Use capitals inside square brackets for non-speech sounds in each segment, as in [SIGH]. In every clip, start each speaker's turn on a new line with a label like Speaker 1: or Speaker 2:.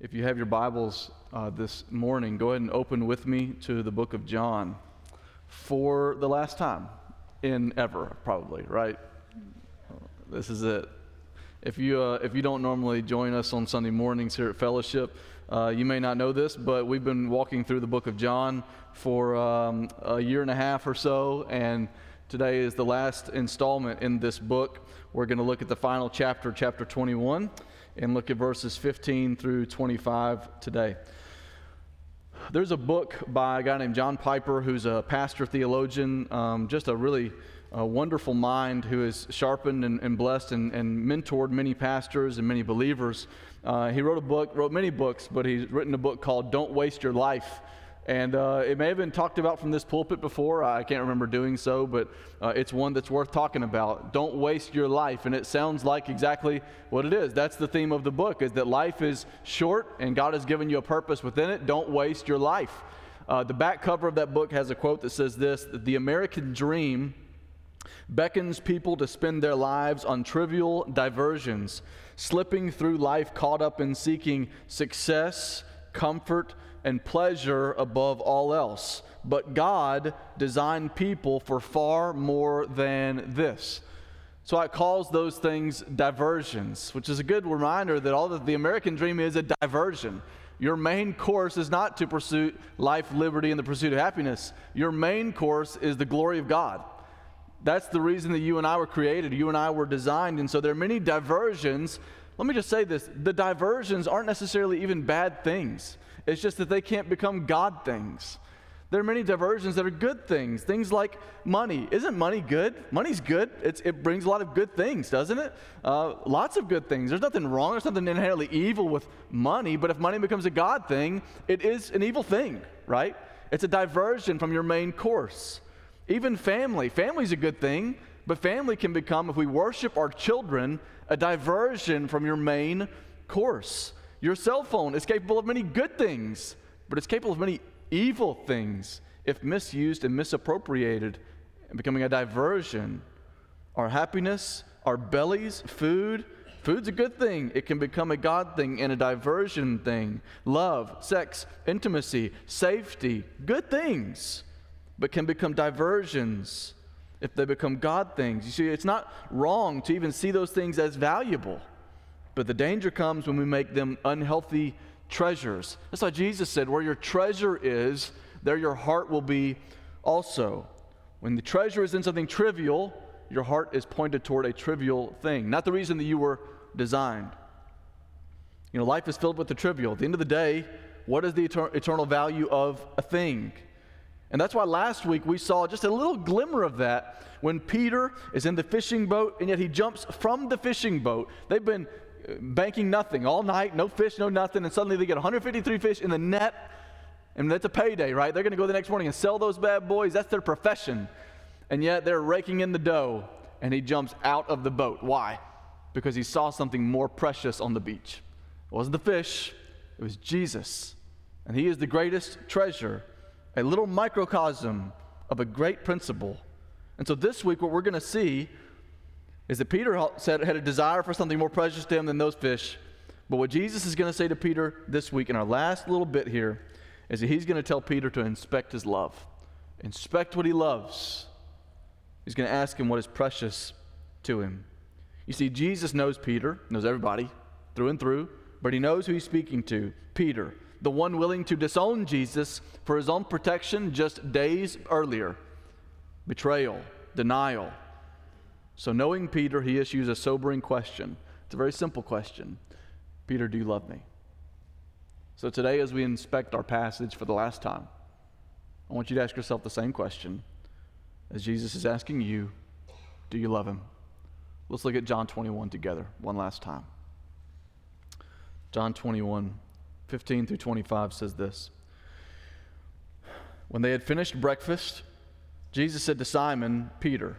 Speaker 1: If you have your Bibles uh, this morning, go ahead and open with me to the book of John for the last time in ever, probably, right? This is it. If you, uh, if you don't normally join us on Sunday mornings here at Fellowship, uh, you may not know this, but we've been walking through the book of John for um, a year and a half or so, and today is the last installment in this book. We're going to look at the final chapter, chapter 21 and look at verses 15 through 25 today. There's a book by a guy named John Piper, who's a pastor theologian, um, just a really uh, wonderful mind who has sharpened and, and blessed and, and, mentored many pastors and many believers. Uh, he wrote a book, wrote many books, but he's written a book called Don't Waste Your Life. And uh, it may have been talked about from this pulpit before. I can't remember doing so, but uh, it's one that's worth talking about. Don't waste your life. And it sounds like exactly what it is. That's the theme of the book, is that life is short and God has given you a purpose within it. Don't waste your life. Uh, the back cover of that book has a quote that says this The American dream beckons people to spend their lives on trivial diversions, slipping through life caught up in seeking success, comfort, and pleasure above all else. But God designed people for far more than this. So it calls those things diversions, which is a good reminder that all that the American dream is a diversion. Your main course is not to pursue life, liberty, and the pursuit of happiness. Your main course is the glory of God. That's the reason that you and I were created. You and I were designed. And so there are many diversions. Let me just say this the diversions aren't necessarily even bad things. It's just that they can't become God things. There are many diversions that are good things. Things like money. Isn't money good? Money's good. It's, it brings a lot of good things, doesn't it? Uh, lots of good things. There's nothing wrong. There's nothing inherently evil with money. But if money becomes a God thing, it is an evil thing, right? It's a diversion from your main course. Even family. Family's a good thing, but family can become, if we worship our children, a diversion from your main course. Your cell phone is capable of many good things, but it's capable of many evil things if misused and misappropriated and becoming a diversion. Our happiness, our bellies, food, food's a good thing. It can become a God thing and a diversion thing. Love, sex, intimacy, safety, good things, but can become diversions if they become God things. You see, it's not wrong to even see those things as valuable. But the danger comes when we make them unhealthy treasures. That's why Jesus said, Where your treasure is, there your heart will be also. When the treasure is in something trivial, your heart is pointed toward a trivial thing, not the reason that you were designed. You know, life is filled with the trivial. At the end of the day, what is the eternal value of a thing? And that's why last week we saw just a little glimmer of that when Peter is in the fishing boat and yet he jumps from the fishing boat. They've been banking nothing all night, no fish, no nothing, and suddenly they get 153 fish in the net, and that's a payday, right? They're going to go the next morning and sell those bad boys. That's their profession. And yet they're raking in the dough, and he jumps out of the boat. Why? Because he saw something more precious on the beach. It wasn't the fish, it was Jesus. And he is the greatest treasure, a little microcosm of a great principle. And so this week, what we're going to see is that Peter had a desire for something more precious to him than those fish. But what Jesus is going to say to Peter this week in our last little bit here is that he's going to tell Peter to inspect his love. Inspect what he loves. He's going to ask him what is precious to him. You see, Jesus knows Peter, knows everybody through and through, but he knows who he's speaking to Peter, the one willing to disown Jesus for his own protection just days earlier. Betrayal, denial, so, knowing Peter, he issues a sobering question. It's a very simple question Peter, do you love me? So, today, as we inspect our passage for the last time, I want you to ask yourself the same question as Jesus is asking you Do you love him? Let's look at John 21 together one last time. John 21, 15 through 25 says this When they had finished breakfast, Jesus said to Simon Peter,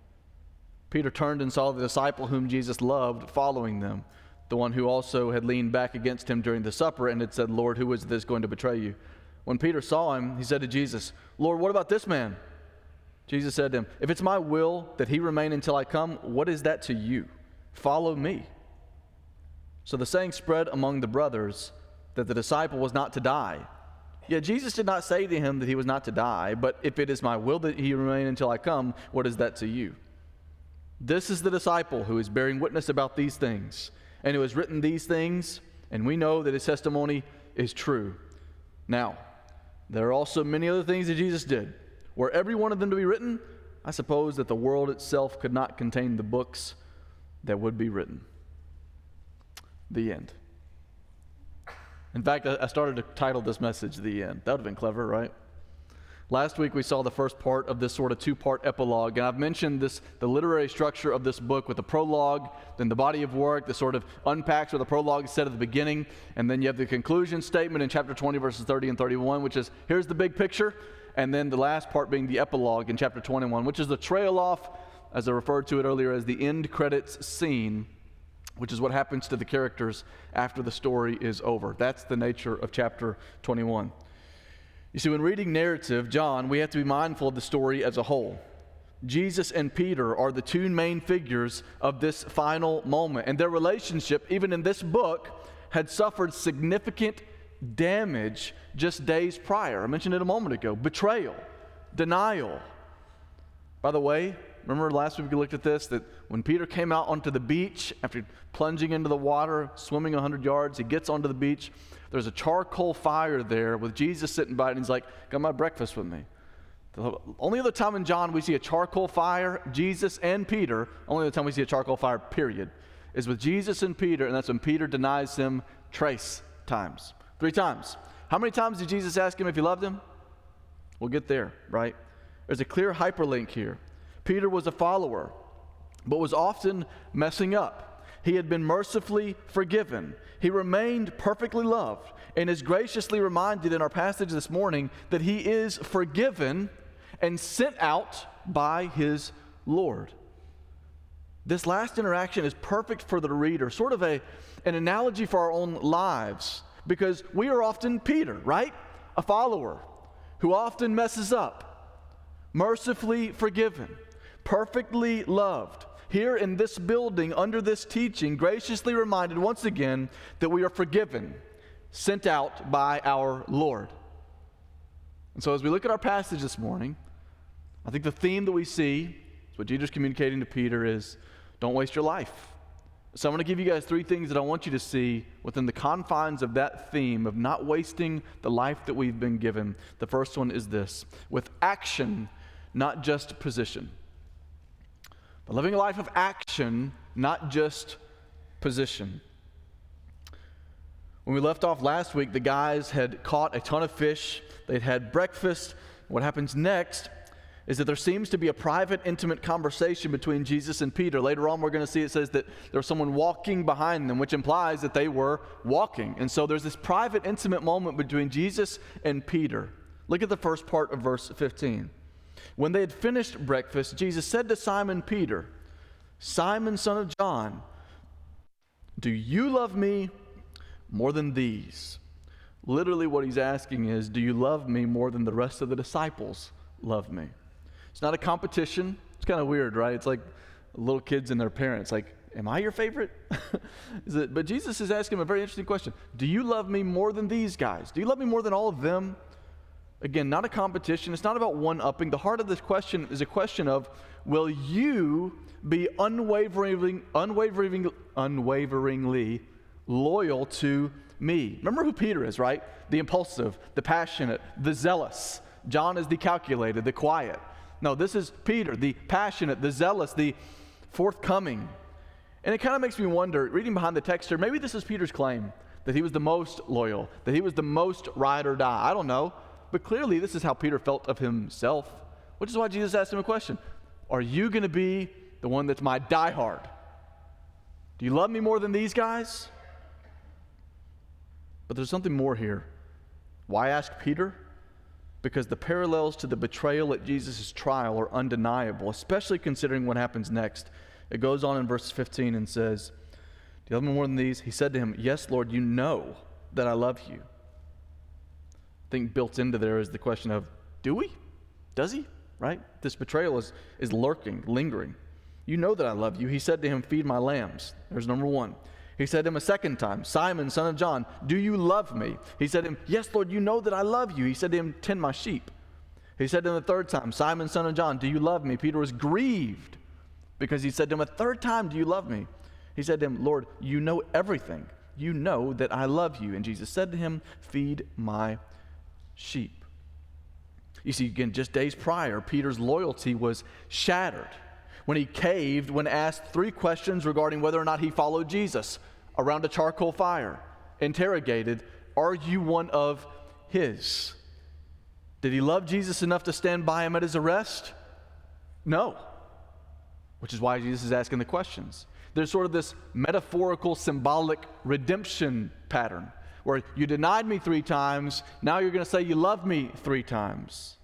Speaker 1: Peter turned and saw the disciple whom Jesus loved following them, the one who also had leaned back against him during the supper and had said, Lord, who is this going to betray you? When Peter saw him, he said to Jesus, Lord, what about this man? Jesus said to him, If it's my will that he remain until I come, what is that to you? Follow me. So the saying spread among the brothers that the disciple was not to die. Yet Jesus did not say to him that he was not to die, but if it is my will that he remain until I come, what is that to you? This is the disciple who is bearing witness about these things, and who has written these things, and we know that his testimony is true. Now, there are also many other things that Jesus did. Were every one of them to be written, I suppose that the world itself could not contain the books that would be written. The end. In fact, I started to title this message The End. That would have been clever, right? Last week we saw the first part of this sort of two-part epilogue, and I've mentioned this the literary structure of this book with the prologue, then the body of work that sort of unpacks what the prologue is said at the beginning, and then you have the conclusion statement in chapter 20 verses 30 and 31, which is here's the big picture, and then the last part being the epilogue in chapter 21, which is the trail off, as I referred to it earlier, as the end credits scene which is what happens to the characters after the story is over. That's the nature of chapter 21. You see, when reading narrative, John, we have to be mindful of the story as a whole. Jesus and Peter are the two main figures of this final moment, and their relationship, even in this book, had suffered significant damage just days prior. I mentioned it a moment ago betrayal, denial. By the way, Remember last week we looked at this that when Peter came out onto the beach after plunging into the water, swimming 100 yards, he gets onto the beach. There's a charcoal fire there with Jesus sitting by it, and he's like, Got my breakfast with me. The only other time in John we see a charcoal fire, Jesus and Peter, only the time we see a charcoal fire, period, is with Jesus and Peter, and that's when Peter denies him trace times. Three times. How many times did Jesus ask him if he loved him? We'll get there, right? There's a clear hyperlink here. Peter was a follower, but was often messing up. He had been mercifully forgiven. He remained perfectly loved and is graciously reminded in our passage this morning that he is forgiven and sent out by his Lord. This last interaction is perfect for the reader, sort of a, an analogy for our own lives, because we are often Peter, right? A follower who often messes up, mercifully forgiven perfectly loved, here in this building, under this teaching, graciously reminded once again that we are forgiven, sent out by our Lord. And so, as we look at our passage this morning, I think the theme that we see, is what Jesus communicating to Peter, is don't waste your life. So, I'm going to give you guys three things that I want you to see within the confines of that theme of not wasting the life that we've been given. The first one is this with action, not just position. Living a life of action, not just position. When we left off last week, the guys had caught a ton of fish, they'd had breakfast. What happens next is that there seems to be a private, intimate conversation between Jesus and Peter. Later on, we're going to see it says that there was someone walking behind them, which implies that they were walking. And so there's this private, intimate moment between Jesus and Peter. Look at the first part of verse 15. When they had finished breakfast, Jesus said to Simon Peter, Simon, son of John, do you love me more than these? Literally, what he's asking is, Do you love me more than the rest of the disciples love me? It's not a competition. It's kind of weird, right? It's like little kids and their parents. Like, Am I your favorite? [LAUGHS] it, but Jesus is asking him a very interesting question Do you love me more than these guys? Do you love me more than all of them? Again, not a competition. It's not about one upping. The heart of this question is a question of will you be unwavering, unwavering, unwaveringly loyal to me? Remember who Peter is, right? The impulsive, the passionate, the zealous. John is the calculated, the quiet. No, this is Peter, the passionate, the zealous, the forthcoming. And it kind of makes me wonder, reading behind the text here, maybe this is Peter's claim that he was the most loyal, that he was the most ride or die. I don't know. But clearly, this is how Peter felt of himself, which is why Jesus asked him a question Are you going to be the one that's my diehard? Do you love me more than these guys? But there's something more here. Why ask Peter? Because the parallels to the betrayal at Jesus' trial are undeniable, especially considering what happens next. It goes on in verse 15 and says, Do you love me more than these? He said to him, Yes, Lord, you know that I love you think built into there is the question of do we? Does he? Right? This betrayal is, is lurking, lingering. You know that I love you. He said to him, Feed my lambs. There's number one. He said to him a second time, Simon, son of John, do you love me? He said to him, Yes, Lord, you know that I love you. He said to him, Tend my sheep. He said to him the third time, Simon, son of John, do you love me? Peter was grieved because he said to him a third time, Do you love me? He said to him, Lord, you know everything. You know that I love you. And Jesus said to him, Feed my sheep. You see, again, just days prior, Peter's loyalty was shattered when he caved when asked three questions regarding whether or not he followed Jesus around a charcoal fire. Interrogated, Are you one of his? Did he love Jesus enough to stand by him at his arrest? No. Which is why Jesus is asking the questions. There's sort of this metaphorical, symbolic redemption pattern where you denied me three times, now you're going to say you love me three times.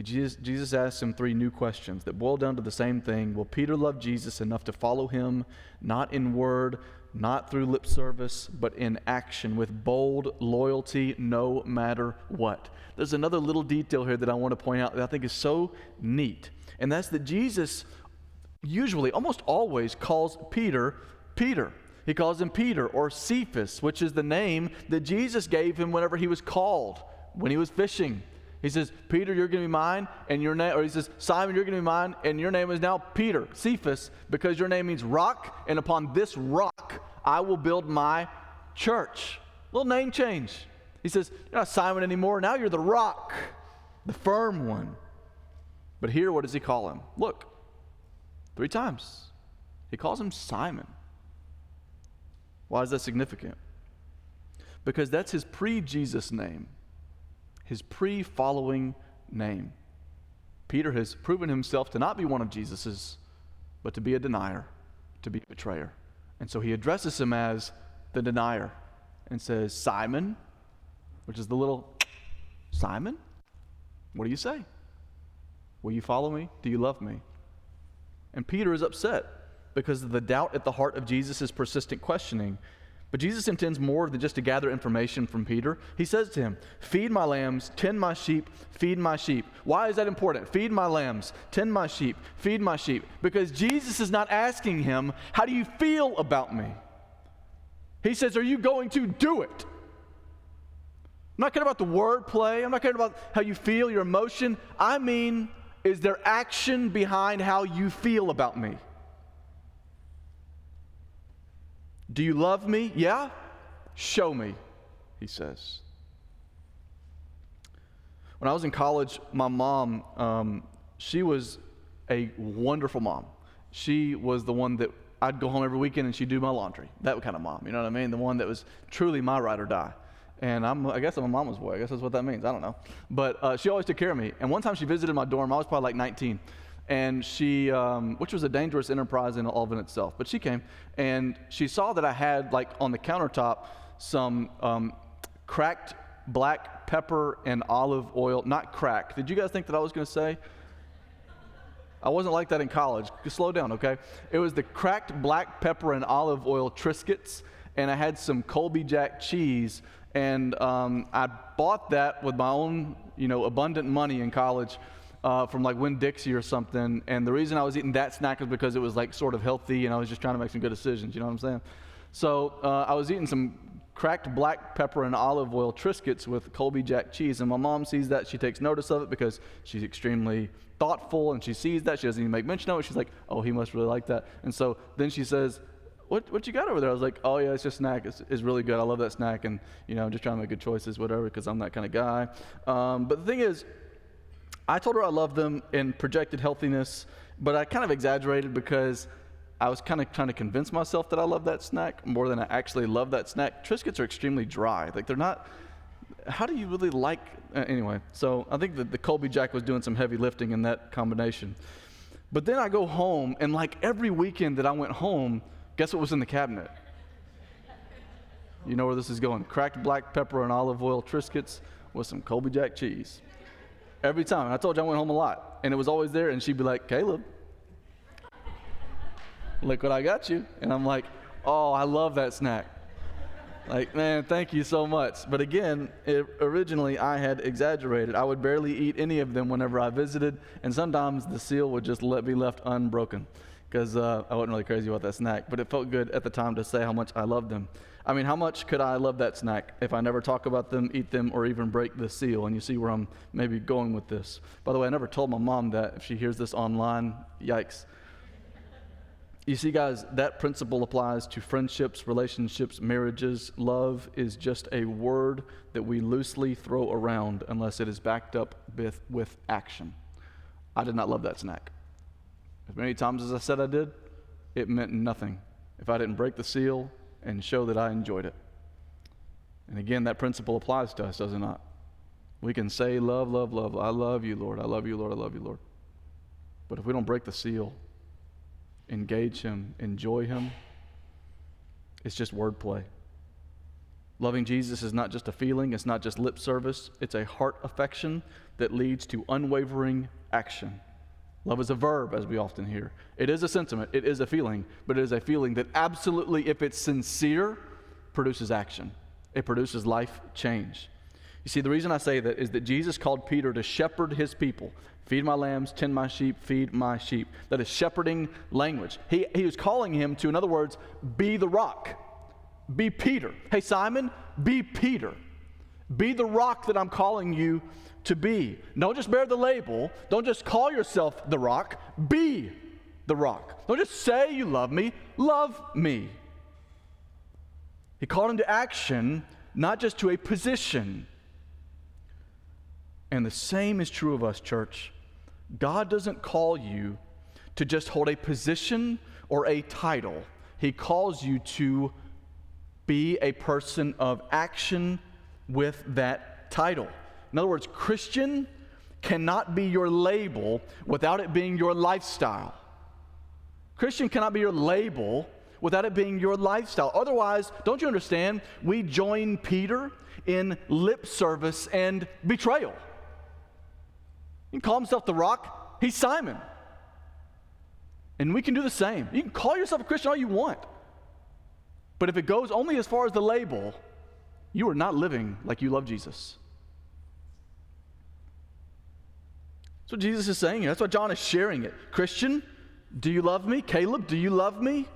Speaker 1: Jesus, Jesus asked him three new questions that boil down to the same thing. Will Peter love Jesus enough to follow him, not in word, not through lip service, but in action, with bold loyalty, no matter what? There's another little detail here that I want to point out that I think is so neat, and that's that Jesus usually, almost always, calls Peter Peter. He calls him Peter or Cephas, which is the name that Jesus gave him whenever he was called when he was fishing. He says, Peter, you're going to be mine, and your name, or he says, Simon, you're going to be mine, and your name is now Peter, Cephas, because your name means rock, and upon this rock I will build my church. Little name change. He says, You're not Simon anymore. Now you're the rock, the firm one. But here, what does he call him? Look, three times. He calls him Simon. Why is that significant? Because that's his pre Jesus name, his pre following name. Peter has proven himself to not be one of Jesus's, but to be a denier, to be a betrayer. And so he addresses him as the denier and says, Simon, which is the little Simon, what do you say? Will you follow me? Do you love me? And Peter is upset because of the doubt at the heart of Jesus' persistent questioning. But Jesus intends more than just to gather information from Peter. He says to him, Feed my lambs, tend my sheep, feed my sheep. Why is that important? Feed my lambs, tend my sheep, feed my sheep. Because Jesus is not asking him, How do you feel about me? He says, Are you going to do it? I'm not caring about the wordplay. I'm not caring about how you feel, your emotion. I mean, is there action behind how you feel about me? Do you love me? Yeah? Show me, he says. When I was in college, my mom, um, she was a wonderful mom. She was the one that I'd go home every weekend and she'd do my laundry. That kind of mom, you know what I mean? The one that was truly my ride or die. And I'm, I guess I'm a mama's boy. I guess that's what that means. I don't know. But uh, she always took care of me. And one time she visited my dorm. I was probably like 19 and she, um, which was a dangerous enterprise in all of in itself, but she came and she saw that I had like on the countertop some um, cracked black pepper and olive oil, not crack. Did you guys think that I was going to say? I wasn't like that in college. Slow down, okay? It was the cracked black pepper and olive oil Triscuits, and I had some Colby Jack cheese, and um, I bought that with my own, you know, abundant money in college uh, from like Winn-Dixie or something. And the reason I was eating that snack is because it was like sort of healthy and I was just trying to make some good decisions. You know what I'm saying? So uh, I was eating some cracked black pepper and olive oil Triscuits with Colby Jack cheese. And my mom sees that. She takes notice of it because she's extremely thoughtful and she sees that. She doesn't even make mention of it. She's like, oh, he must really like that. And so then she says, what, what you got over there? I was like, oh, yeah, it's just snack. It's, it's really good. I love that snack. And, you know, I'm just trying to make good choices, whatever, because I'm that kind of guy. Um, but the thing is, I told her I loved them in projected healthiness, but I kind of exaggerated because I was kind of trying to convince myself that I love that snack more than I actually love that snack. Triscuits are extremely dry. Like they're not. How do you really like? Uh, anyway, so I think that the Colby Jack was doing some heavy lifting in that combination. But then I go home, and like every weekend that I went home, guess what was in the cabinet? You know where this is going? Cracked black pepper and olive oil Triscuits with some Colby Jack cheese. Every time. I told you I went home a lot, and it was always there, and she'd be like, Caleb, look what I got you. And I'm like, oh, I love that snack. Like, man, thank you so much. But again, it, originally I had exaggerated. I would barely eat any of them whenever I visited, and sometimes the seal would just let be left unbroken because uh, I wasn't really crazy about that snack. But it felt good at the time to say how much I loved them. I mean, how much could I love that snack if I never talk about them, eat them, or even break the seal? And you see where I'm maybe going with this. By the way, I never told my mom that. If she hears this online, yikes. You see, guys, that principle applies to friendships, relationships, marriages. Love is just a word that we loosely throw around unless it is backed up with, with action. I did not love that snack. As many times as I said I did, it meant nothing if I didn't break the seal and show that I enjoyed it. And again, that principle applies to us, does it not? We can say, Love, love, love. I love you, Lord. I love you, Lord. I love you, Lord. But if we don't break the seal, engage Him, enjoy Him, it's just wordplay. Loving Jesus is not just a feeling, it's not just lip service, it's a heart affection that leads to unwavering action. Love is a verb, as we often hear. It is a sentiment, it is a feeling, but it is a feeling that absolutely, if it's sincere, produces action. It produces life change. You see, the reason I say that is that Jesus called Peter to shepherd his people. Feed my lambs, tend my sheep, feed my sheep. That is shepherding language. He, he was calling him to, in other words, be the rock. Be Peter. Hey, Simon, be Peter. Be the rock that I'm calling you to be. Don't just bear the label. Don't just call yourself the rock. Be the rock. Don't just say you love me. Love me. He called him to action, not just to a position. And the same is true of us, church. God doesn't call you to just hold a position or a title, He calls you to be a person of action with that title. In other words, Christian cannot be your label without it being your lifestyle. Christian cannot be your label without it being your lifestyle. Otherwise, don't you understand? We join Peter in lip service and betrayal. He can call himself the rock, he's Simon. And we can do the same. You can call yourself a Christian all you want. But if it goes only as far as the label, you are not living like you love Jesus. That's what Jesus is saying. That's why John is sharing it. Christian, do you love me? Caleb, do you love me?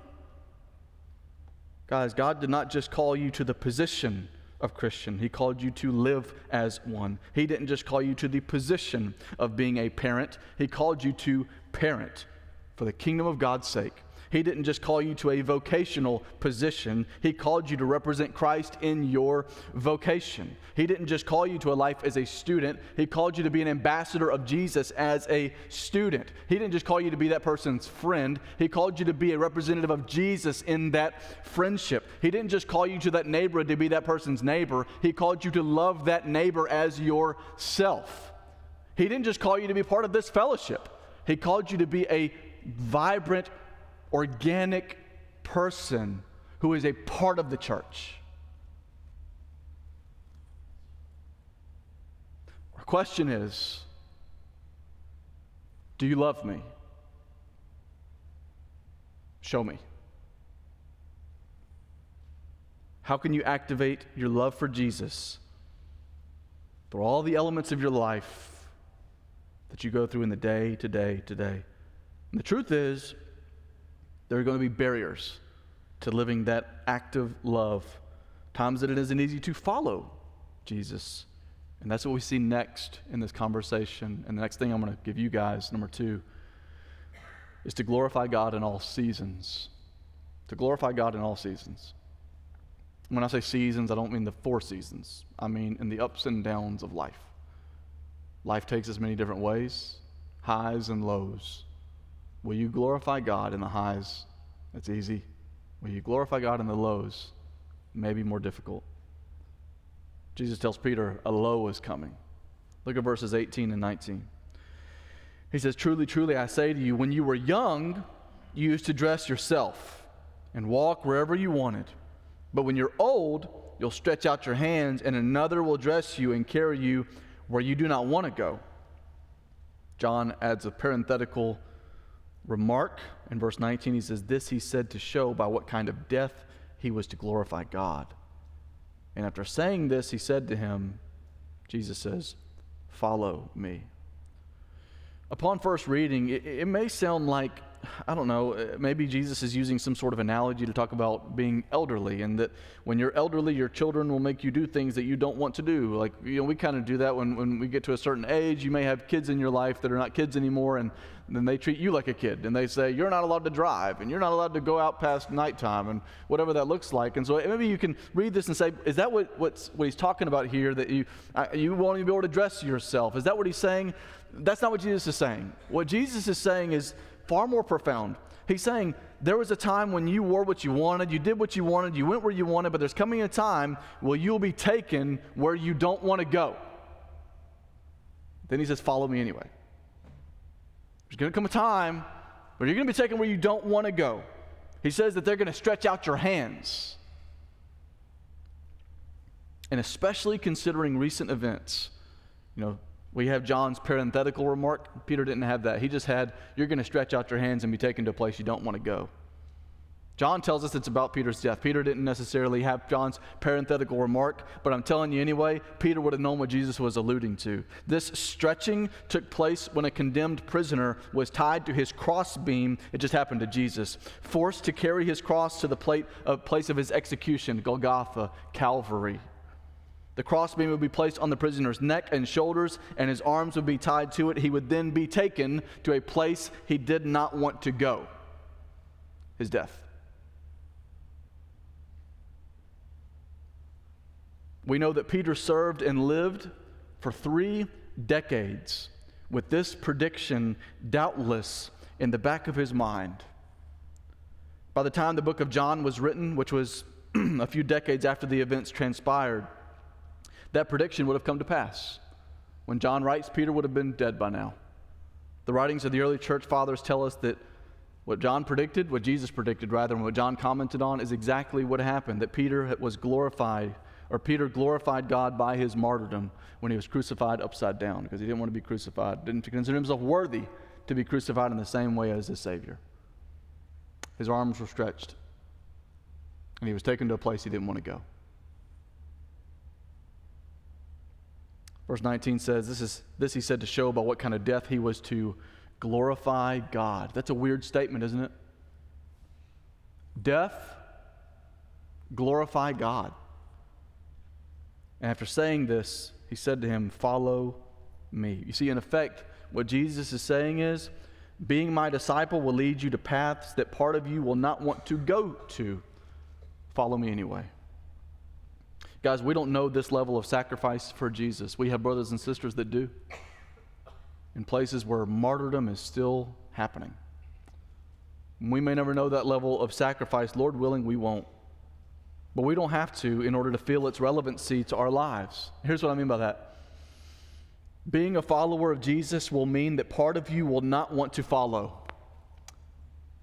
Speaker 1: Guys, God did not just call you to the position of Christian. He called you to live as one. He didn't just call you to the position of being a parent, He called you to parent for the kingdom of God's sake. He didn't just call you to a vocational position, He called you to represent Christ in your vocation. He didn't just call you to a life as a student, He called you to be an ambassador of Jesus as a student. He didn't just call you to be that person's friend, He called you to be a representative of Jesus in that friendship. He didn't just call you to that neighborhood to be that person's neighbor, He called you to love that neighbor as yourself. He didn't just call you to be part of this fellowship, He called you to be a vibrant organic person who is a part of the church. Our question is Do you love me? Show me. How can you activate your love for Jesus through all the elements of your life that you go through in the day today, today? And the truth is, there are going to be barriers to living that active love times that it isn't easy to follow Jesus. And that's what we see next in this conversation. And the next thing I'm going to give you guys, number two, is to glorify God in all seasons. To glorify God in all seasons. When I say seasons, I don't mean the four seasons, I mean in the ups and downs of life. Life takes us many different ways, highs and lows. Will you glorify God in the highs? That's easy. Will you glorify God in the lows? Maybe more difficult. Jesus tells Peter, a low is coming. Look at verses 18 and 19. He says, Truly, truly, I say to you, when you were young, you used to dress yourself and walk wherever you wanted. But when you're old, you'll stretch out your hands, and another will dress you and carry you where you do not want to go. John adds a parenthetical remark in verse 19. He says, This he said to show by what kind of death he was to glorify God. And after saying this, he said to him, Jesus says, Follow me. Upon first reading, it, it, may sound like, I don't know, uh, maybe Jesus is using some sort of analogy to talk about being elderly, and that when you're elderly, your children will make you do things that you don't want to do. Like, you know, we kind of do that when, when we get to a certain age. You may have kids in your life that are not kids anymore, and then they treat you like a kid, and they say, You're not allowed to drive, and you're not allowed to go out past nighttime, and whatever that looks like. And so maybe you can read this and say, Is that what, what's, what he's talking about here, that you, you won't even be able to dress yourself? Is that what he's saying? That's not what Jesus is saying. What Jesus is saying is far more profound. He's saying there was a time when you wore what you wanted, you did what you wanted, you went where you wanted, but there's coming a time where you'll be taken where you don't want to go. Then he says, Follow me anyway. There's going to come a time where you're going to be taken where you don't want to go. He says that they're going to stretch out your hands. And especially considering recent events, you know, we have John's parenthetical remark. Peter didn't have that. He just had, you're going to stretch out your hands and be taken to a place you don't want to go. John tells us it's about Peter's death. Peter didn't necessarily have John's parenthetical remark, but I'm telling you anyway, Peter would have known what Jesus was alluding to. This stretching took place when a condemned prisoner was tied to his crossbeam. It just happened to Jesus, forced to carry his cross to the plate of, place of his execution, Golgotha, Calvary. The crossbeam would be placed on the prisoner's neck and shoulders, and his arms would be tied to it. He would then be taken to a place he did not want to go his death. We know that Peter served and lived for three decades with this prediction doubtless in the back of his mind. By the time the book of John was written, which was [CLEARS THROAT] a few decades after the events transpired, that prediction would have come to pass. When John writes, Peter would have been dead by now. The writings of the early church fathers tell us that what John predicted, what Jesus predicted rather, and what John commented on is exactly what happened that Peter was glorified, or Peter glorified God by his martyrdom when he was crucified upside down because he didn't want to be crucified, didn't consider himself worthy to be crucified in the same way as his Savior. His arms were stretched, and he was taken to a place he didn't want to go. Verse 19 says, this, is, this he said to show about what kind of death he was to glorify God. That's a weird statement, isn't it? Death, glorify God. And after saying this, he said to him, Follow me. You see, in effect, what Jesus is saying is, being my disciple will lead you to paths that part of you will not want to go to. Follow me anyway. Guys, we don't know this level of sacrifice for Jesus. We have brothers and sisters that do in places where martyrdom is still happening. We may never know that level of sacrifice. Lord willing, we won't. But we don't have to in order to feel its relevancy to our lives. Here's what I mean by that. Being a follower of Jesus will mean that part of you will not want to follow.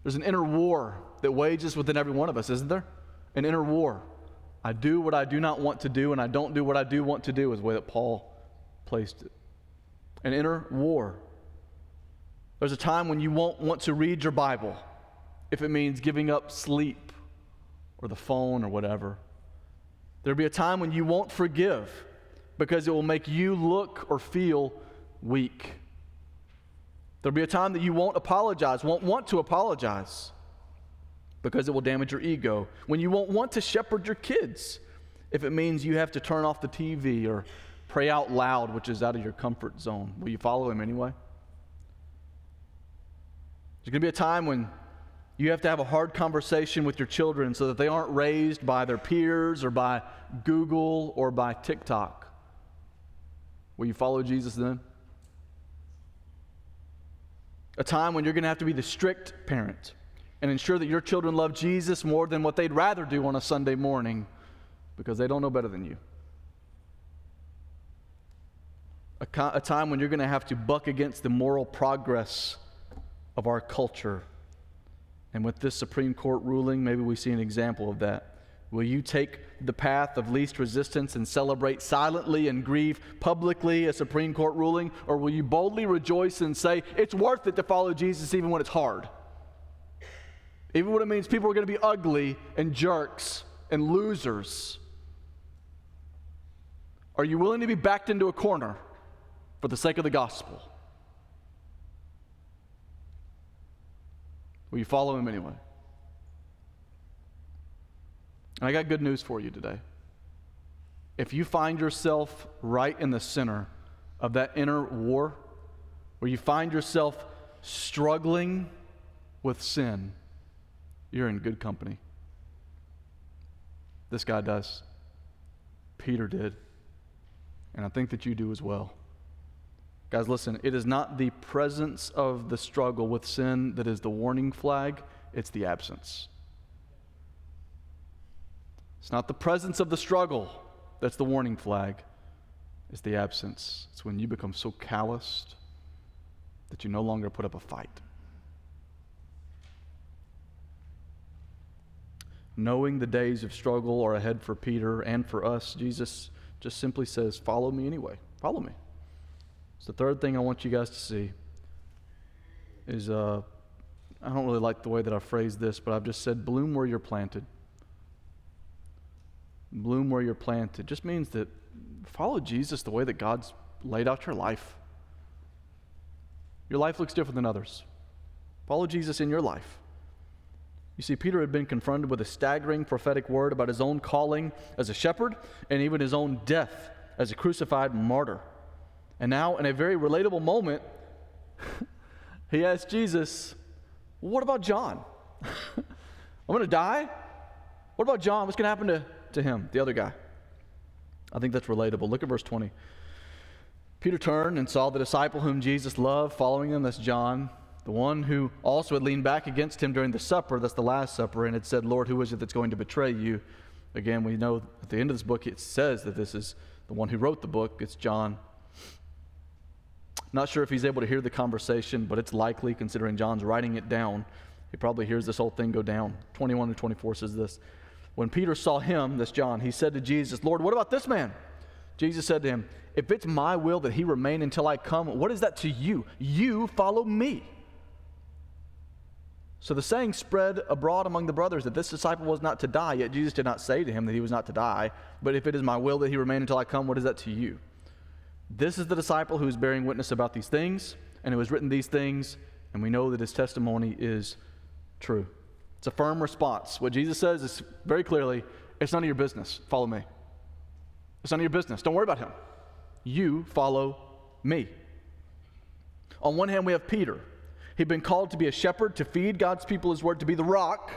Speaker 1: There's an inner war that wages within every one of us, isn't there? An inner war. I do what I do not want to do, and I don't do what I do want to do, is the way that Paul placed it. An inner war. There's a time when you won't want to read your Bible if it means giving up sleep or the phone or whatever. There'll be a time when you won't forgive because it will make you look or feel weak. There'll be a time that you won't apologize, won't want to apologize because it will damage your ego. When you won't want to shepherd your kids if it means you have to turn off the TV or pray out loud, which is out of your comfort zone, will you follow him anyway? There's going to be a time when you have to have a hard conversation with your children so that they aren't raised by their peers or by Google or by TikTok. Will you follow Jesus then? A time when you're going to have to be the strict parent and ensure that your children love Jesus more than what they'd rather do on a Sunday morning because they don't know better than you. A, co- a time when you're going to have to buck against the moral progress of our culture. And with this Supreme Court ruling, maybe we see an example of that. Will you take the path of least resistance and celebrate silently and grieve publicly a Supreme Court ruling? Or will you boldly rejoice and say, it's worth it to follow Jesus even when it's hard? Even when it means people are going to be ugly and jerks and losers. Are you willing to be backed into a corner for the sake of the gospel? Will you follow him anyway? And I got good news for you today. If you find yourself right in the center of that inner war, where you find yourself struggling with sin, you're in good company. This guy does. Peter did. And I think that you do as well. Guys, listen, it is not the presence of the struggle with sin that is the warning flag, it's the absence. It's not the presence of the struggle that's the warning flag, it's the absence. It's when you become so calloused that you no longer put up a fight. Knowing the days of struggle are ahead for Peter and for us, Jesus just simply says, Follow me anyway. Follow me. So, the third thing I want you guys to see is uh, I don't really like the way that I phrased this, but I've just said, Bloom where you're planted. Bloom where you're planted just means that follow Jesus the way that God's laid out your life. Your life looks different than others. Follow Jesus in your life. You see, Peter had been confronted with a staggering prophetic word about his own calling as a shepherd and even his own death as a crucified martyr. And now, in a very relatable moment, [LAUGHS] he asked Jesus, What about John? [LAUGHS] I'm going to die? What about John? What's going to happen to, to him, the other guy? I think that's relatable. Look at verse 20. Peter turned and saw the disciple whom Jesus loved following him. That's John, the one who also had leaned back against him during the supper. That's the Last Supper, and had said, Lord, who is it that's going to betray you? Again, we know at the end of this book it says that this is the one who wrote the book. It's John. Not sure if he's able to hear the conversation, but it's likely considering John's writing it down. He probably hears this whole thing go down. 21 to 24 says this. When Peter saw him, that's John, he said to Jesus, Lord, what about this man? Jesus said to him, If it's my will that he remain until I come, what is that to you? You follow me. So the saying spread abroad among the brothers that this disciple was not to die, yet Jesus did not say to him that he was not to die. But if it is my will that he remain until I come, what is that to you? This is the disciple who is bearing witness about these things, and who has written these things, and we know that his testimony is true. It's a firm response. What Jesus says is very clearly it's none of your business. Follow me. It's none of your business. Don't worry about him. You follow me. On one hand, we have Peter. He'd been called to be a shepherd, to feed God's people his word, to be the rock.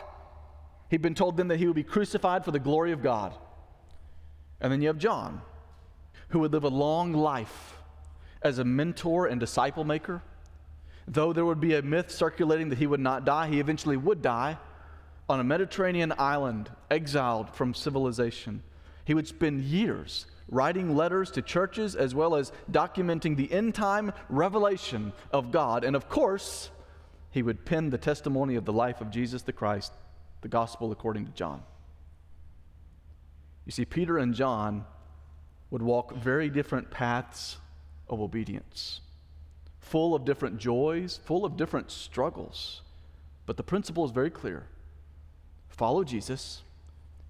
Speaker 1: He'd been told then that he would be crucified for the glory of God. And then you have John who would live a long life as a mentor and disciple maker. Though there would be a myth circulating that he would not die, he eventually would die on a Mediterranean island, exiled from civilization. He would spend years writing letters to churches as well as documenting the end time revelation of God. And of course, he would pen the testimony of the life of Jesus the Christ, the gospel according to John. You see, Peter and John would walk very different paths of obedience, full of different joys, full of different struggles. But the principle is very clear follow Jesus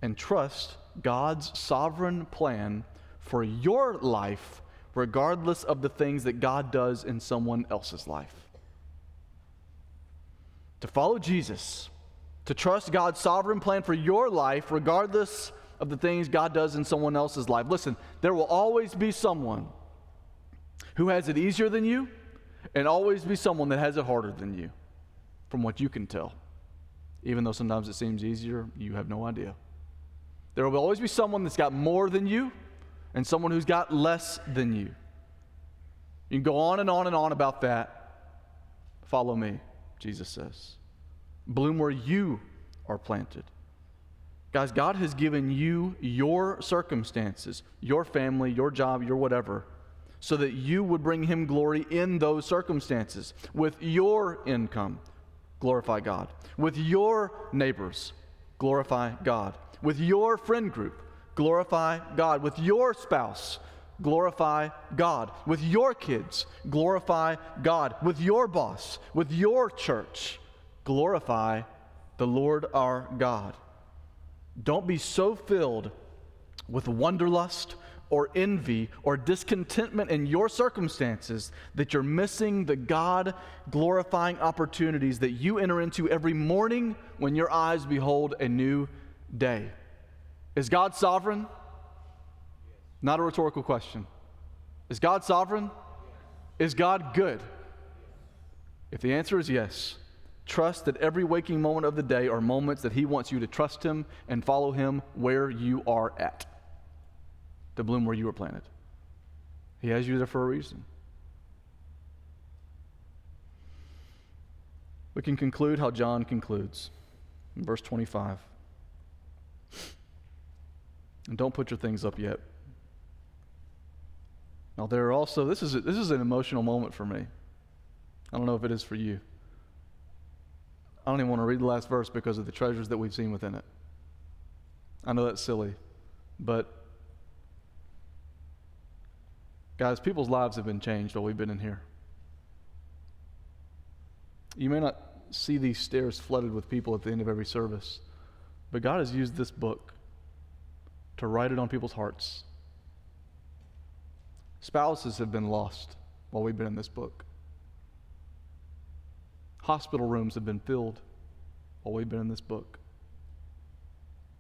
Speaker 1: and trust God's sovereign plan for your life, regardless of the things that God does in someone else's life. To follow Jesus, to trust God's sovereign plan for your life, regardless of the things God does in someone else's life. Listen, there will always be someone who has it easier than you, and always be someone that has it harder than you, from what you can tell. Even though sometimes it seems easier, you have no idea. There will always be someone that's got more than you, and someone who's got less than you. You can go on and on and on about that. Follow me, Jesus says. Bloom where you are planted. Guys, God has given you your circumstances, your family, your job, your whatever, so that you would bring Him glory in those circumstances. With your income, glorify God. With your neighbors, glorify God. With your friend group, glorify God. With your spouse, glorify God. With your kids, glorify God. With your boss, with your church, glorify the Lord our God. Don't be so filled with wanderlust or envy or discontentment in your circumstances that you're missing the God glorifying opportunities that you enter into every morning when your eyes behold a new day. Is God sovereign? Not a rhetorical question. Is God sovereign? Is God good? If the answer is yes, trust that every waking moment of the day are moments that He wants you to trust Him and follow Him where you are at, to bloom where you were planted. He has you there for a reason. We can conclude how John concludes in verse 25. And don't put your things up yet. Now, there are also, this is, a, this is an emotional moment for me. I don't know if it is for you. I don't even want to read the last verse because of the treasures that we've seen within it. I know that's silly, but guys, people's lives have been changed while we've been in here. You may not see these stairs flooded with people at the end of every service, but God has used this book to write it on people's hearts Spouses have been lost while we've been in this book. Hospital rooms have been filled while we've been in this book.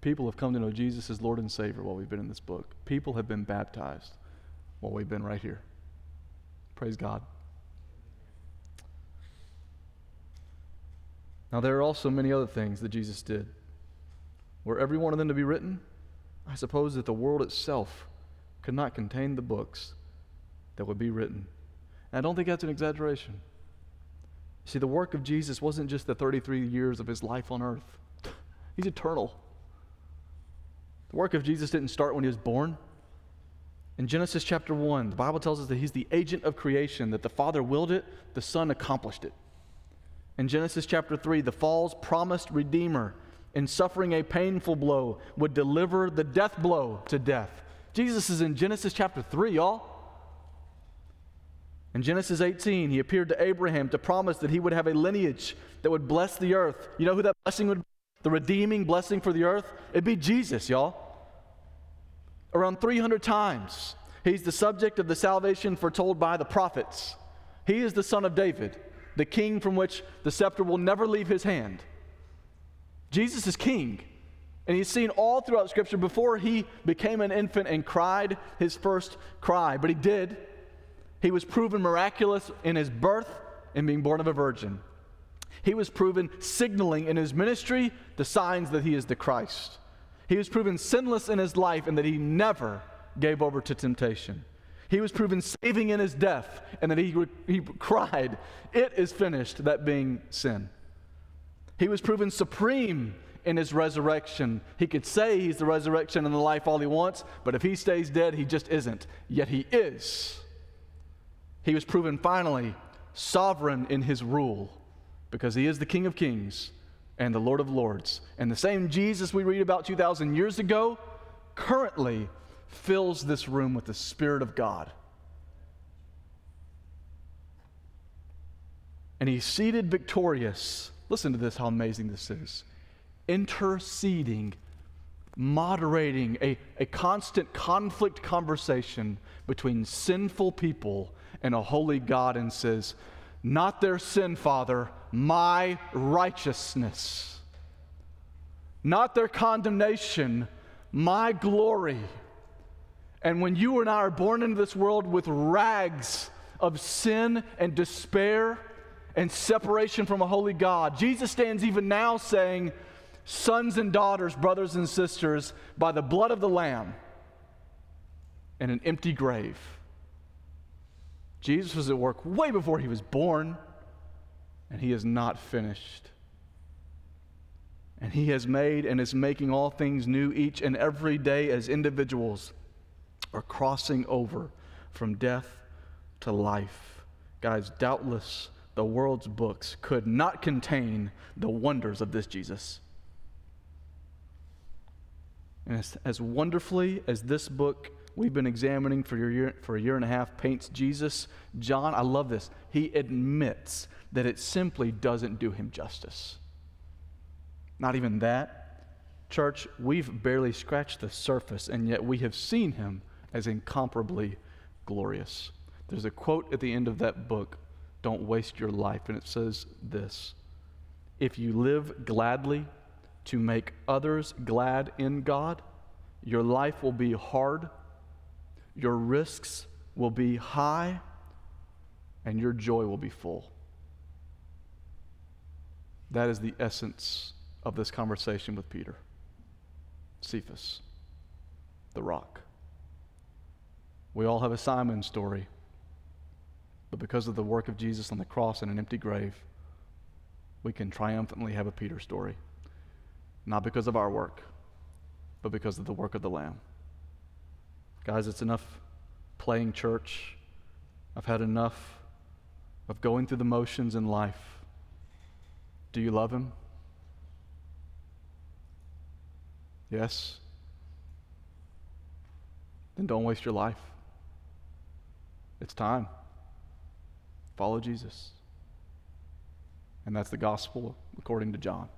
Speaker 1: People have come to know Jesus as Lord and Savior while we've been in this book. People have been baptized while we've been right here. Praise God. Now, there are also many other things that Jesus did. Were every one of them to be written, I suppose that the world itself could not contain the books that would be written. And I don't think that's an exaggeration. See, the work of Jesus wasn't just the 33 years of his life on earth, [LAUGHS] he's eternal. The work of Jesus didn't start when he was born. In Genesis chapter 1, the Bible tells us that he's the agent of creation, that the Father willed it, the Son accomplished it. In Genesis chapter 3, the fall's promised Redeemer, in suffering a painful blow, would deliver the death blow to death. Jesus is in Genesis chapter 3, y'all. In Genesis 18, he appeared to Abraham to promise that he would have a lineage that would bless the earth. You know who that blessing would be? The redeeming blessing for the earth? It'd be Jesus, y'all. Around 300 times, he's the subject of the salvation foretold by the prophets. He is the son of David, the king from which the scepter will never leave his hand. Jesus is king. And he's seen all throughout Scripture before he became an infant and cried his first cry. But he did. He was proven miraculous in his birth and being born of a virgin. He was proven signaling in his ministry the signs that he is the Christ. He was proven sinless in his life and that he never gave over to temptation. He was proven saving in his death and that he, he cried, It is finished, that being sin. He was proven supreme in his resurrection. He could say he's the resurrection and the life all he wants, but if he stays dead, he just isn't. Yet he is. He was proven finally sovereign in his rule because he is the King of Kings and the Lord of Lords. And the same Jesus we read about 2,000 years ago currently fills this room with the Spirit of God. And he's seated victorious. Listen to this, how amazing this is. Interceding, moderating a, a constant conflict conversation between sinful people and a holy God and says, Not their sin, Father, my righteousness. Not their condemnation, my glory. And when you and I are born into this world with rags of sin and despair and separation from a holy God, Jesus stands even now saying, Sons and daughters, brothers and sisters, by the blood of the Lamb and an empty grave. Jesus was at work way before he was born, and he is not finished. And he has made and is making all things new each and every day as individuals are crossing over from death to life. Guys, doubtless the world's books could not contain the wonders of this Jesus. And as, as wonderfully as this book we've been examining for, year, for a year and a half paints Jesus, John, I love this. He admits that it simply doesn't do him justice. Not even that. Church, we've barely scratched the surface, and yet we have seen him as incomparably glorious. There's a quote at the end of that book Don't waste your life, and it says this If you live gladly to make others glad in God, your life will be hard, your risks will be high, and your joy will be full. That is the essence of this conversation with Peter. Cephas, the rock. We all have a Simon story, but because of the work of Jesus on the cross and an empty grave, we can triumphantly have a Peter story. Not because of our work, but because of the work of the Lamb. Guys, it's enough playing church. I've had enough of going through the motions in life. Do you love Him? Yes? Then don't waste your life. It's time. Follow Jesus. And that's the gospel according to John.